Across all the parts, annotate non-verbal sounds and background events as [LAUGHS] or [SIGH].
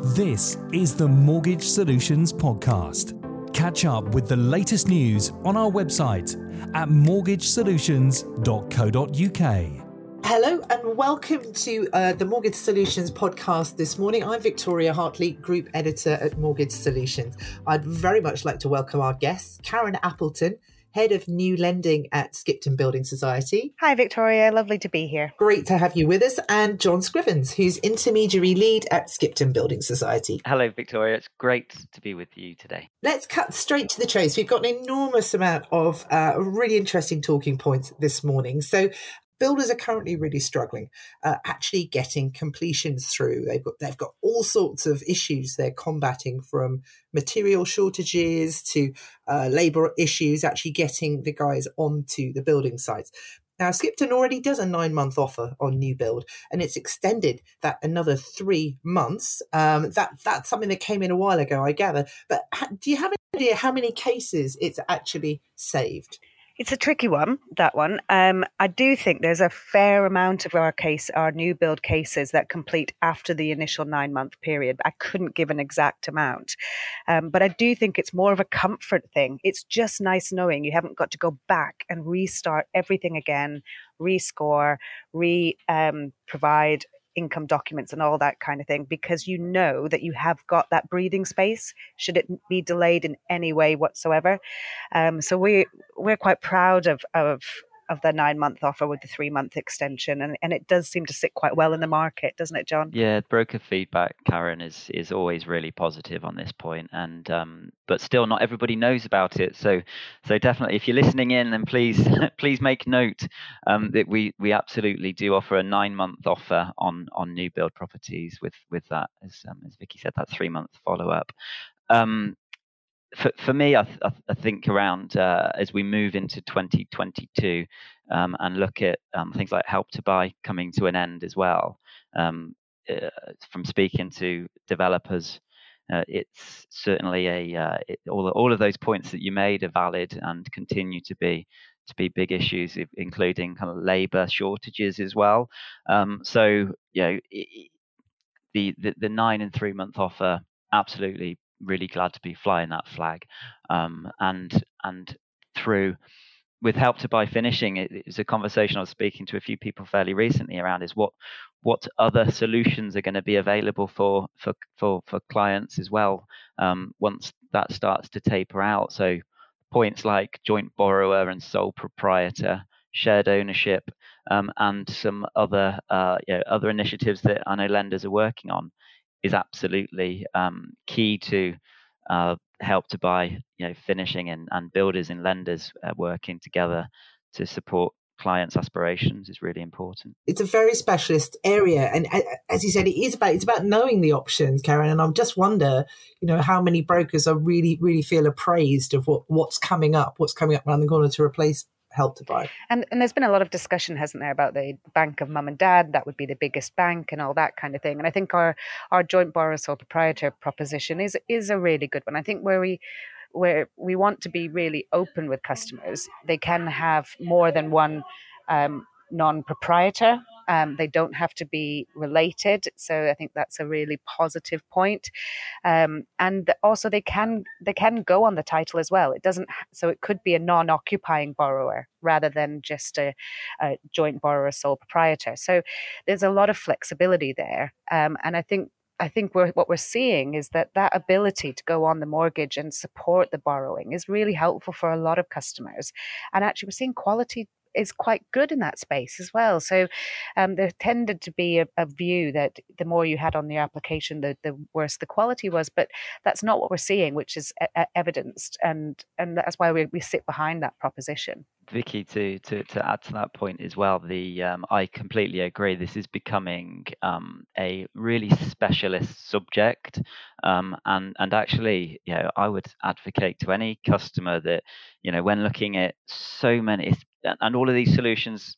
This is the Mortgage Solutions Podcast. Catch up with the latest news on our website at mortgagesolutions.co.uk. Hello and welcome to uh, the Mortgage Solutions podcast this morning. I'm Victoria Hartley, Group Editor at Mortgage Solutions. I'd very much like to welcome our guests, Karen Appleton, Head of New Lending at Skipton Building Society. Hi, Victoria. Lovely to be here. Great to have you with us. And John Scrivens, who's Intermediary Lead at Skipton Building Society. Hello, Victoria. It's great to be with you today. Let's cut straight to the chase. We've got an enormous amount of uh, really interesting talking points this morning. So builders are currently really struggling uh, actually getting completions through they've got they've got all sorts of issues they're combating from material shortages to uh, labor issues actually getting the guys onto the building sites now, Skipton already does a nine month offer on new build, and it's extended that another three months. Um, that that's something that came in a while ago, I gather. But do you have any idea how many cases it's actually saved? It's a tricky one, that one. Um, I do think there's a fair amount of our case, our new build cases that complete after the initial nine month period. I couldn't give an exact amount, um, but I do think it's more of a comfort thing. It's just nice knowing you haven't got to go back and restart everything again, rescore, re um, provide income documents and all that kind of thing because you know that you have got that breathing space should it be delayed in any way whatsoever. Um, so we we're quite proud of of of the nine month offer with the three month extension, and, and it does seem to sit quite well in the market, doesn't it, John? Yeah, broker feedback, Karen, is is always really positive on this point, and um, but still not everybody knows about it. So so definitely, if you're listening in, then please [LAUGHS] please make note um, that we we absolutely do offer a nine month offer on on new build properties with with that as um, as Vicky said that three month follow up. Um, for, for me, I, th- I think around uh, as we move into 2022 um, and look at um, things like help to buy coming to an end as well. Um, uh, from speaking to developers, uh, it's certainly a uh, it, all all of those points that you made are valid and continue to be to be big issues, including kind of labour shortages as well. Um, so you know. It, the, the, the nine and three month offer absolutely really glad to be flying that flag. Um, and and through with help to buy finishing, it, it's a conversation I was speaking to a few people fairly recently around is what what other solutions are going to be available for for for, for clients as well um, once that starts to taper out. So points like joint borrower and sole proprietor, shared ownership, um, and some other uh, you know, other initiatives that I know lenders are working on is absolutely um, key to uh, help to buy, you know, finishing and, and builders and lenders uh, working together to support clients' aspirations is really important. It's a very specialist area, and as you said, it is about it's about knowing the options, Karen. And I just wonder, you know, how many brokers are really really feel appraised of what what's coming up, what's coming up around the corner to replace help to buy. And and there's been a lot of discussion, hasn't there, about the bank of mum and dad? That would be the biggest bank and all that kind of thing. And I think our our joint borrower sole proprietor proposition is is a really good one. I think where we where we want to be really open with customers, they can have more than one um, non-proprietor um, they don't have to be related, so I think that's a really positive point. Um, and also, they can they can go on the title as well. It doesn't so it could be a non-occupying borrower rather than just a, a joint borrower sole proprietor. So there's a lot of flexibility there, um, and I think I think we're, what we're seeing is that that ability to go on the mortgage and support the borrowing is really helpful for a lot of customers. And actually, we're seeing quality is quite good in that space as well. So um, there tended to be a, a, view that the more you had on the application, the, the worse the quality was. But that's not what we're seeing, which is e- evidenced, and and that's why we, we sit behind that proposition. Vicky, to, to, to add to that point as well, the um, I completely agree. This is becoming um, a really specialist subject, um, and and actually, you know, I would advocate to any customer that you know when looking at so many, and all of these solutions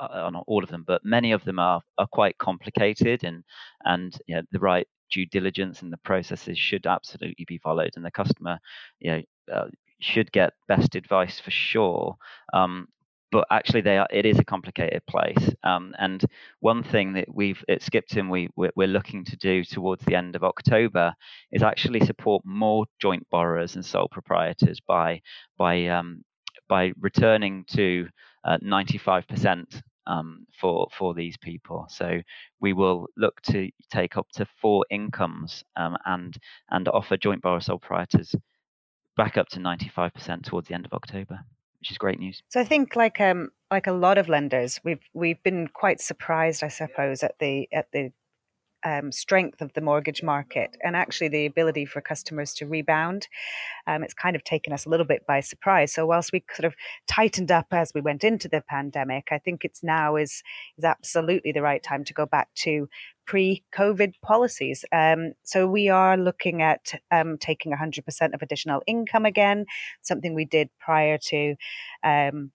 uh, not all of them, but many of them are are quite complicated, and and you know, the right due diligence and the processes should absolutely be followed, and the customer, you know, uh, should get best advice for sure. Um, but actually they are it is a complicated place um, and one thing that we've at skipton we we're looking to do towards the end of october is actually support more joint borrowers and sole proprietors by by um, by returning to uh, 95% um, for for these people. So we will look to take up to four incomes um, and and offer joint borrower sole proprietors back up to 95% towards the end of October which is great news. So I think like um like a lot of lenders, we've we've been quite surprised, I suppose, at the at the um, strength of the mortgage market and actually the ability for customers to rebound. Um, it's kind of taken us a little bit by surprise. So whilst we sort of tightened up as we went into the pandemic, I think it's now is is absolutely the right time to go back to pre-COVID policies. Um, so we are looking at um, taking 100% of additional income again, something we did prior to um,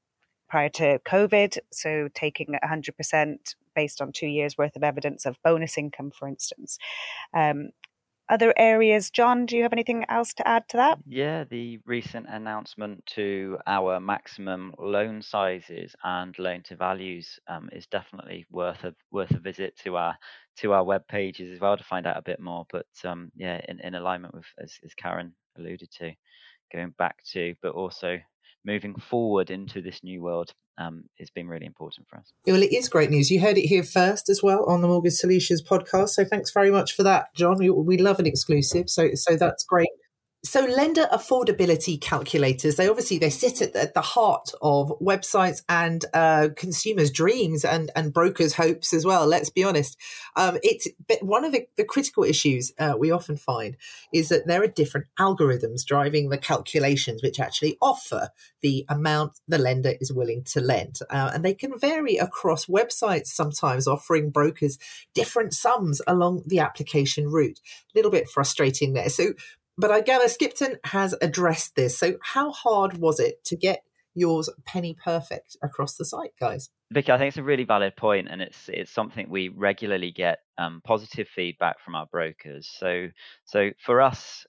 prior to COVID. So taking 100% based on two years worth of evidence of bonus income, for instance. Um, other areas, John, do you have anything else to add to that? Yeah, the recent announcement to our maximum loan sizes and loan to values um, is definitely worth a worth a visit to our to our web pages as well to find out a bit more. But um, yeah, in, in alignment with as, as Karen alluded to, going back to, but also moving forward into this new world um, has been really important for us. Well, it is great news. You heard it here first as well on the Mortgage Solutions podcast. So thanks very much for that, John. We, we love an exclusive, so so that's great. So lender affordability calculators, they obviously they sit at the, at the heart of websites and uh, consumers' dreams and, and brokers' hopes as well. Let's be honest. Um, it's one of the, the critical issues uh, we often find is that there are different algorithms driving the calculations, which actually offer the amount the lender is willing to lend, uh, and they can vary across websites. Sometimes offering brokers different sums along the application route. A little bit frustrating there. So but I gather Skipton has addressed this. So, how hard was it to get yours penny perfect across the site, guys? Vicky, I think it's a really valid point, and it's it's something we regularly get um, positive feedback from our brokers. So, so for us,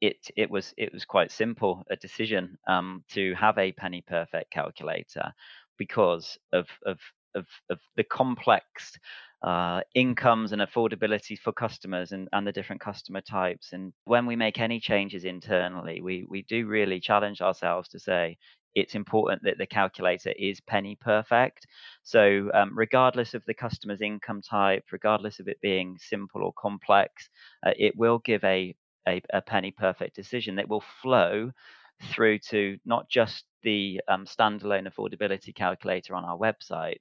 it it was it was quite simple a decision um, to have a penny perfect calculator because of of of, of the complex uh, incomes and affordability for customers and, and the different customer types. And when we make any changes internally, we, we do really challenge ourselves to say, it's important that the calculator is penny perfect. So, um, regardless of the customer's income type, regardless of it being simple or complex, uh, it will give a, a, a penny perfect decision that will flow through to not just the um, standalone affordability calculator on our website,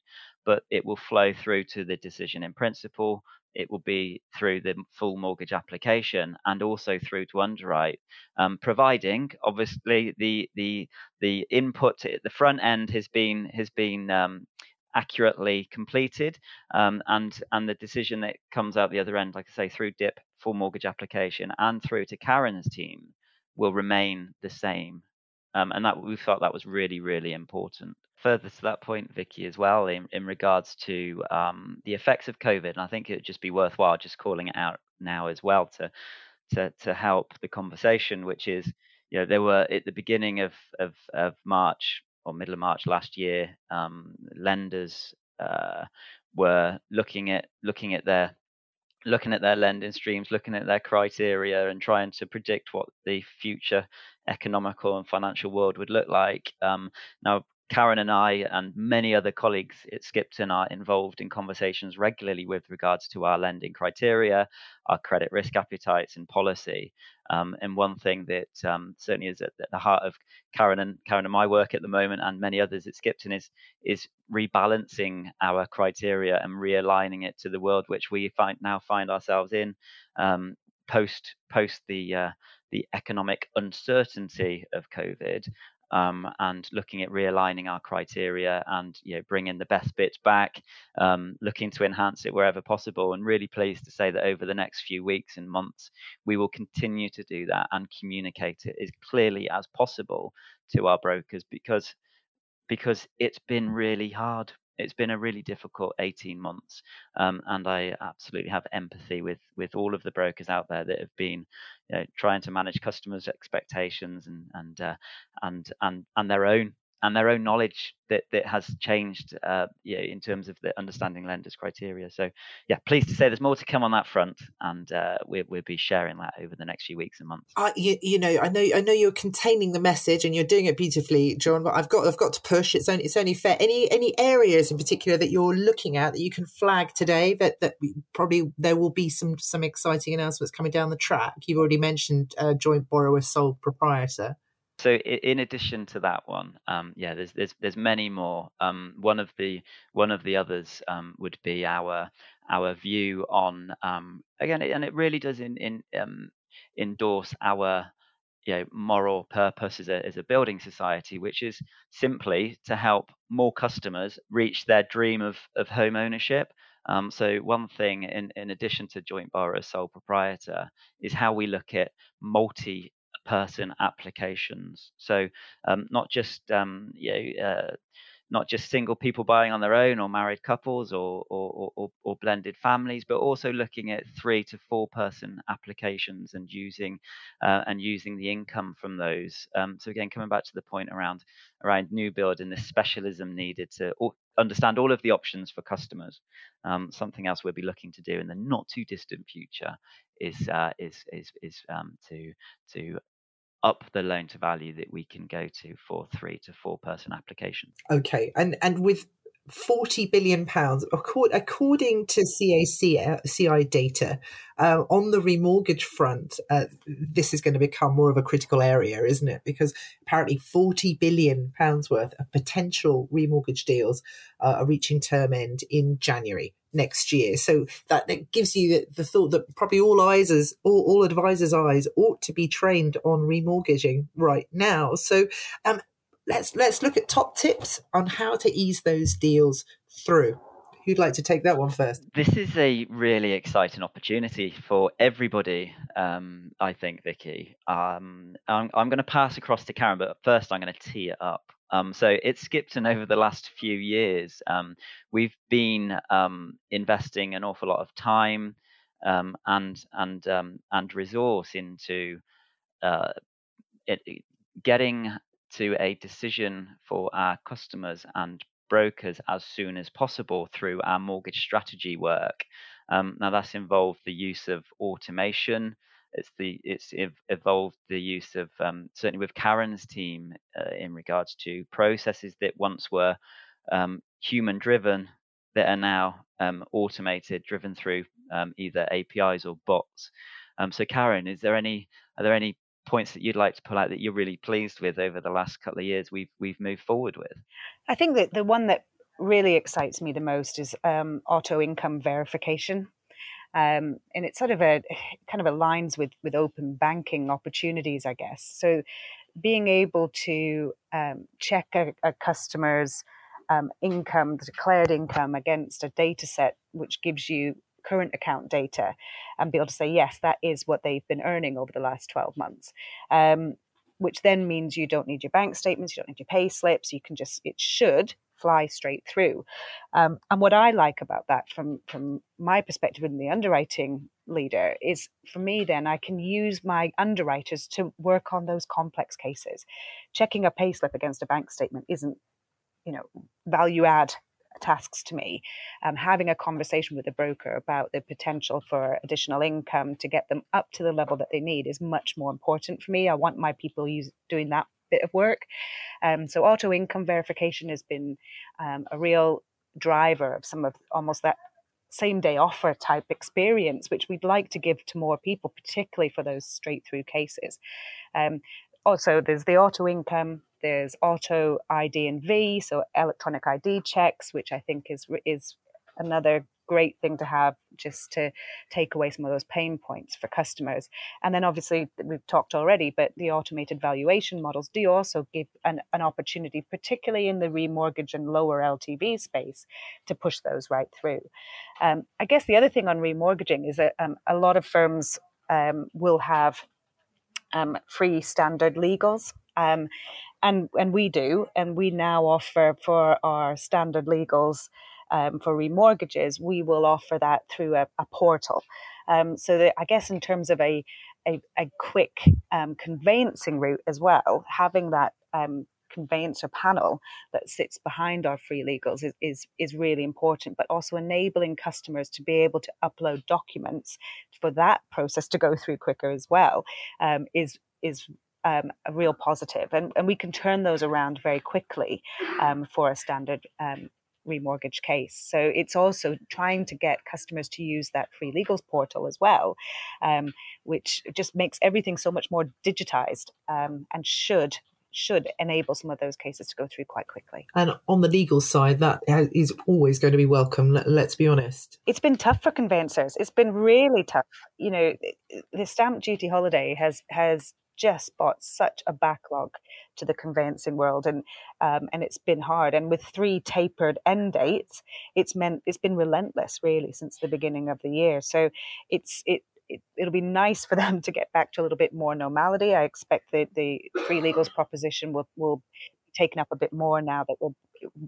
but it will flow through to the decision in principle. It will be through the full mortgage application and also through to underwrite, um, providing obviously the the the input at the front end has been has been um, accurately completed, um, and and the decision that comes out the other end, like I say, through DIP full mortgage application and through to Karen's team, will remain the same. Um, and that we felt that was really really important. Further to that point, Vicky, as well, in, in regards to um, the effects of COVID, and I think it would just be worthwhile just calling it out now as well to to to help the conversation, which is, you know, there were at the beginning of of, of March or middle of March last year, um, lenders uh, were looking at looking at their looking at their lending streams, looking at their criteria, and trying to predict what the future economical and financial world would look like. Um, now, Karen and I and many other colleagues at Skipton are involved in conversations regularly with regards to our lending criteria, our credit risk appetites, and policy. Um, and one thing that um, certainly is at the heart of Karen and Karen and my work at the moment, and many others at Skipton, is is rebalancing our criteria and realigning it to the world which we find now find ourselves in um, post post the uh, the economic uncertainty of COVID um, and looking at realigning our criteria and you know bringing the best bits back, um, looking to enhance it wherever possible. And really pleased to say that over the next few weeks and months, we will continue to do that and communicate it as clearly as possible to our brokers because because it's been really hard it's been a really difficult 18 months um, and i absolutely have empathy with with all of the brokers out there that have been you know, trying to manage customers expectations and and uh, and and and their own and their own knowledge that that has changed uh, yeah, in terms of the understanding lenders criteria. So yeah, pleased to say there's more to come on that front, and uh, we, we'll be sharing that over the next few weeks and months. Uh, you, you know, I know I know you're containing the message and you're doing it beautifully, John. But I've got I've got to push. It's only it's only fair. Any any areas in particular that you're looking at that you can flag today that that probably there will be some some exciting announcements coming down the track. You've already mentioned uh, joint borrower sole proprietor. So in addition to that one, um, yeah, there's there's there's many more. Um, one of the one of the others um, would be our our view on um, again, and it really does in, in um, endorse our you know moral purpose as a as a building society, which is simply to help more customers reach their dream of of home ownership. Um, so one thing, in, in addition to joint borrower sole proprietor, is how we look at multi person applications. So um, not just um, you know, uh, not just single people buying on their own or married couples or or, or, or blended families, but also looking at three to four person applications and using uh, and using the income from those. Um, so again, coming back to the point around around new build and the specialism needed to understand all of the options for customers. Um, something else we'll be looking to do in the not too distant future is uh, is is is um, to to up the loan to value that we can go to for three to four person applications. Okay, and and with 40 billion pounds according to CACI data uh, on the remortgage front uh, this is going to become more of a critical area isn't it because apparently 40 billion pounds worth of potential remortgage deals uh, are reaching term end in January next year so that, that gives you the, the, thought that probably all eyes as all, all advisors eyes ought to be trained on remortgaging right now so um, let's let's look at top tips on how to ease those deals through. Who'd like to take that one first? This is a really exciting opportunity for everybody. Um, I think, Vicky. Um, I'm, I'm going to pass across to Karen, but first I'm going to tee it up. Um, so it's and over the last few years. Um, we've been um, investing an awful lot of time um, and and um, and resource into uh, it, getting to a decision for our customers and brokers as soon as possible through our mortgage strategy work. Um, now that's involved the use of automation. It's the it's evolved the use of um, certainly with Karen's team uh, in regards to processes that once were um, human driven that are now um, automated, driven through um, either APIs or bots. Um, so Karen, is there any are there any points that you'd like to pull out that you're really pleased with over the last couple of years we've we've moved forward with? I think that the one that really excites me the most is um, auto income verification. Um, and it sort of a [SIGHS] kind of aligns with with open banking opportunities, I guess. So, being able to um, check a, a customer's um, income, the declared income, against a data set which gives you current account data and be able to say, yes, that is what they've been earning over the last 12 months. Um, which then means you don't need your bank statements, you don't need your pay slips. You can just, it should fly straight through. Um, and what I like about that from, from my perspective in the underwriting leader is for me, then I can use my underwriters to work on those complex cases. Checking a pay slip against a bank statement isn't, you know, value add tasks to me. Um, having a conversation with a broker about the potential for additional income to get them up to the level that they need is much more important for me. I want my people use, doing that bit of work. Um, so auto income verification has been um, a real driver of some of almost that same day offer type experience, which we'd like to give to more people, particularly for those straight through cases. Um, also, there's the auto income there's auto ID and V, so electronic ID checks, which I think is is another great thing to have just to take away some of those pain points for customers. And then obviously we've talked already, but the automated valuation models do also give an, an opportunity, particularly in the remortgage and lower LTV space, to push those right through. Um, I guess the other thing on remortgaging is that um, a lot of firms um, will have um, free standard legals. Um, and and we do, and we now offer for our standard legals um, for remortgages, we will offer that through a, a portal. Um, so that I guess in terms of a a, a quick um, conveyancing route as well, having that um, conveyancer panel that sits behind our free legals is, is, is really important, but also enabling customers to be able to upload documents for that process to go through quicker as well um, is is um, a real positive. And, and we can turn those around very quickly um, for a standard um, remortgage case. So it's also trying to get customers to use that free legals portal as well, um, which just makes everything so much more digitized um, and should should enable some of those cases to go through quite quickly. And on the legal side, that is always going to be welcome. Let, us be honest. It's been tough for conveyancers. It's been really tough. You know, the stamp duty holiday has has just brought such a backlog to the conveyancing world, and um, and it's been hard. And with three tapered end dates, it's meant it's been relentless really since the beginning of the year. So it's it it, will be nice for [LAUGHS] them to get back to a little bit more normality. I expect that the free legals proposition will will taken up a bit more now that we're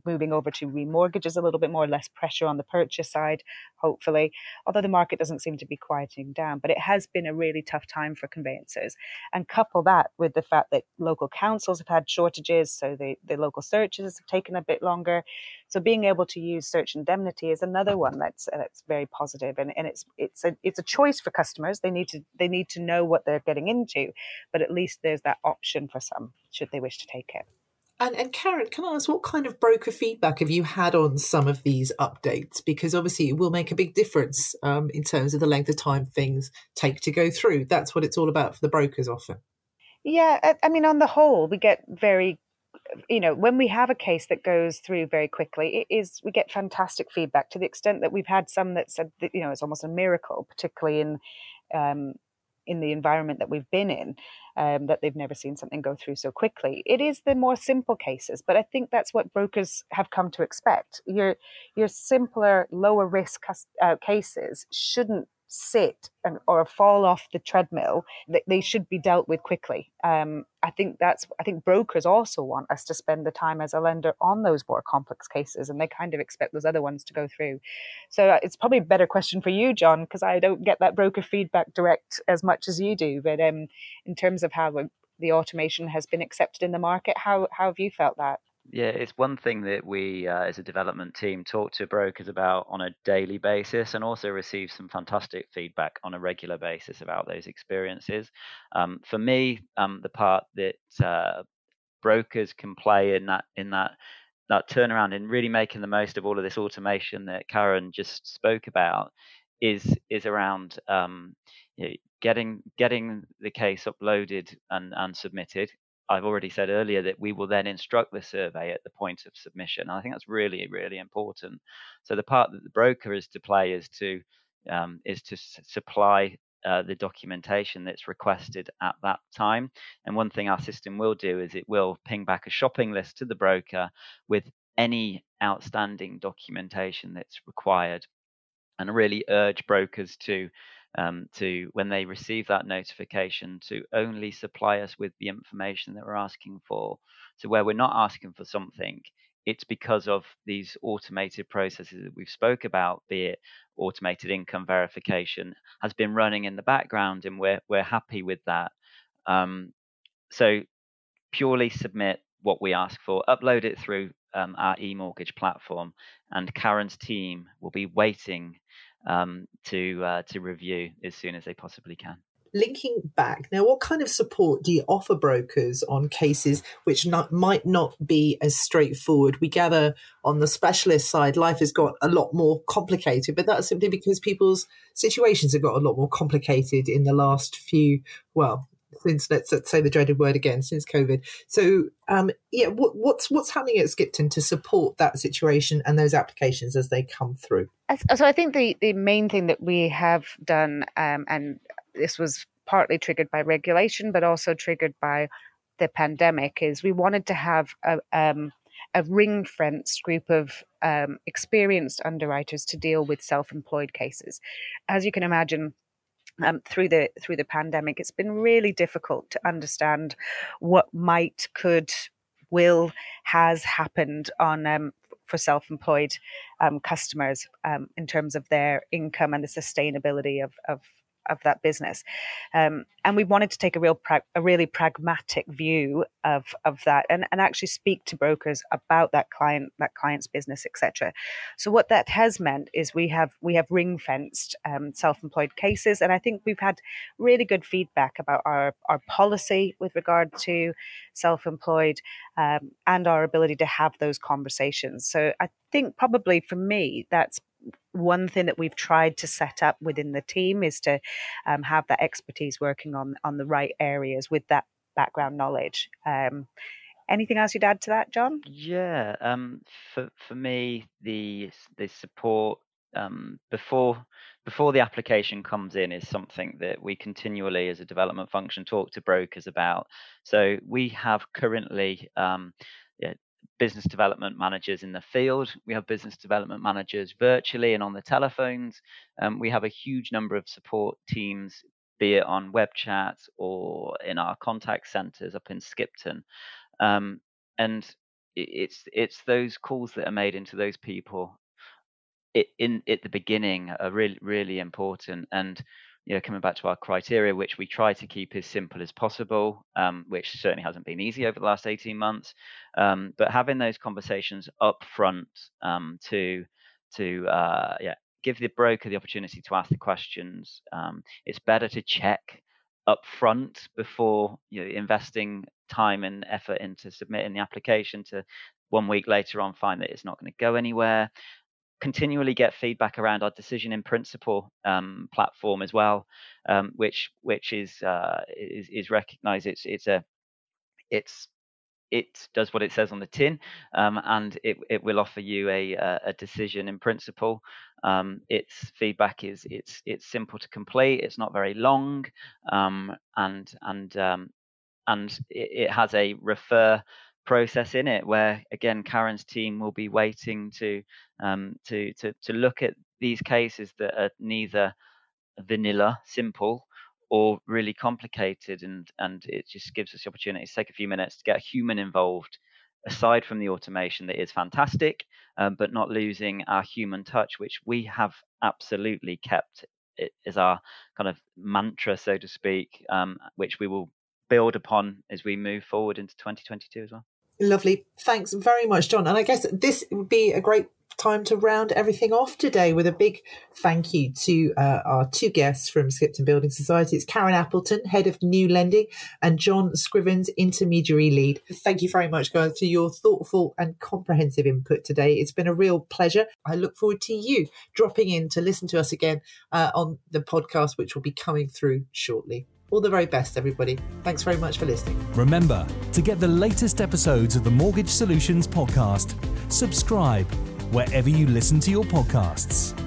moving over to remortgages a little bit more, less pressure on the purchase side, hopefully. Although the market doesn't seem to be quieting down, but it has been a really tough time for conveyancers. And couple that with the fact that local councils have had shortages, so the, the local searches have taken a bit longer. So being able to use search indemnity is another one that's that's very positive, and, and it's it's a it's a choice for customers. They need to they need to know what they're getting into, but at least there's that option for some should they wish to take it. And, and Karen, can I ask what kind of broker feedback have you had on some of these updates? Because obviously it will make a big difference um, in terms of the length of time things take to go through. That's what it's all about for the brokers often. Yeah, I mean, on the whole, we get very, you know, when we have a case that goes through very quickly, it is we get fantastic feedback to the extent that we've had some that said that you know it's almost a miracle, particularly in um, in the environment that we've been in um, that they've never seen something go through so quickly. It is the more simple cases, but I think that's what brokers have come to expect. Your your simpler, lower risk uh, cases shouldn't sit and, or fall off the treadmill, they, should be dealt with quickly. Um, I think that's. I think brokers also want us to spend the time as a lender on those more complex cases, and they kind of expect those other ones to go through. So uh, it's probably a better question for you, John, because I don't get that broker feedback direct as much as you do. But um, in terms of how the automation has been accepted in the market, how how have you felt that? Yeah, it's one thing that we, uh, as a development team, talk to brokers about on a daily basis and also receive some fantastic feedback on a regular basis about those experiences. Um, for me, um, the part that uh, brokers can play in that in that that turnaround in really making the most of all of this automation that Karen just spoke about is is around um, you know, getting getting the case uploaded and, and submitted I've already said earlier that we will then instruct the survey at the point of submission. I think that's really, really important. So the part that the broker is to play is to um, is to s- supply uh, the documentation that's requested at that time. And one thing our system will do is it will ping back a shopping list to the broker with any outstanding documentation that's required. And really urge brokers to um, to when they receive that notification to only supply us with the information that we're asking for. So where we're not asking for something, it's because of these automated processes that we've spoke about, be it automated income verification, has been running in the background, and we're we're happy with that. Um, so purely submit what we ask for, upload it through um, our e-mortgage platform, and Karen's team will be waiting um, to uh, to review as soon as they possibly can. Linking back now, what kind of support do you offer brokers on cases which not, might not be as straightforward? We gather on the specialist side, life has got a lot more complicated, but that's simply because people's situations have got a lot more complicated in the last few, well, since let's, let's say the dreaded word again since COVID. So um, yeah, what, what's what's happening at Skipton to support that situation and those applications as they come through? So I think the the main thing that we have done, um, and this was partly triggered by regulation, but also triggered by the pandemic, is we wanted to have a um, a ring fenced group of um, experienced underwriters to deal with self employed cases. As you can imagine, um, through the through the pandemic, it's been really difficult to understand what might, could, will, has happened on um, for self-employed um, customers um, in terms of their income and the sustainability of, of of that business. Um, and we wanted to take a real pra- a really pragmatic view of of that and, and actually speak to brokers about that client that client's business etc so what that has meant is we have we have ring fenced um, self-employed cases and i think we've had really good feedback about our our policy with regard to self-employed um, and our ability to have those conversations so i think probably for me that's one thing that we've tried to set up within the team is to um, have that expertise working on on the right areas with that background knowledge. Um, anything else you'd add to that, John? Yeah, um, for for me, the the support um, before before the application comes in is something that we continually, as a development function, talk to brokers about. So we have currently um, yeah, business development managers in the field. We have business development managers virtually and on the telephones. Um, we have a huge number of support teams, be it on web chat or in our contact centers up in Skipton. Um, and it's it's those calls that are made into those people it, in at the beginning are really really important and you know, coming back to our criteria, which we try to keep as simple as possible, um, which certainly hasn't been easy over the last 18 months. Um, but having those conversations up front um, to to uh, yeah give the broker the opportunity to ask the questions. Um, it's better to check up front before you know, investing time and effort into submitting the application to one week later on find that it's not going to go anywhere continually get feedback around our decision in principle um, platform as well, um, which which is uh, is, is recognized. It's it's a it's it does what it says on the tin, um, and it, it will offer you a, a decision in principle. Um, its feedback is it's it's simple to complete. It's not very long, um, and and um, and it, it, has a refer process in it where again Karen's team will be waiting to um, to to to look at these cases that are neither vanilla simple or really complicated and and it just gives us the opportunity to take a few minutes to get a human involved aside from the automation that is fantastic um, but not losing our human touch which we have absolutely kept it as our kind of mantra so to speak um, which we will build upon as we move forward into 2022 as well Lovely. Thanks very much, John. And I guess this would be a great time to round everything off today with a big thank you to uh, our two guests from Skipton Building Society. It's Karen Appleton, Head of New Lending, and John Scrivens, Intermediary Lead. Thank you very much, guys, for your thoughtful and comprehensive input today. It's been a real pleasure. I look forward to you dropping in to listen to us again uh, on the podcast, which will be coming through shortly. All the very best, everybody. Thanks very much for listening. Remember, to get the latest episodes of the Mortgage Solutions podcast, subscribe wherever you listen to your podcasts.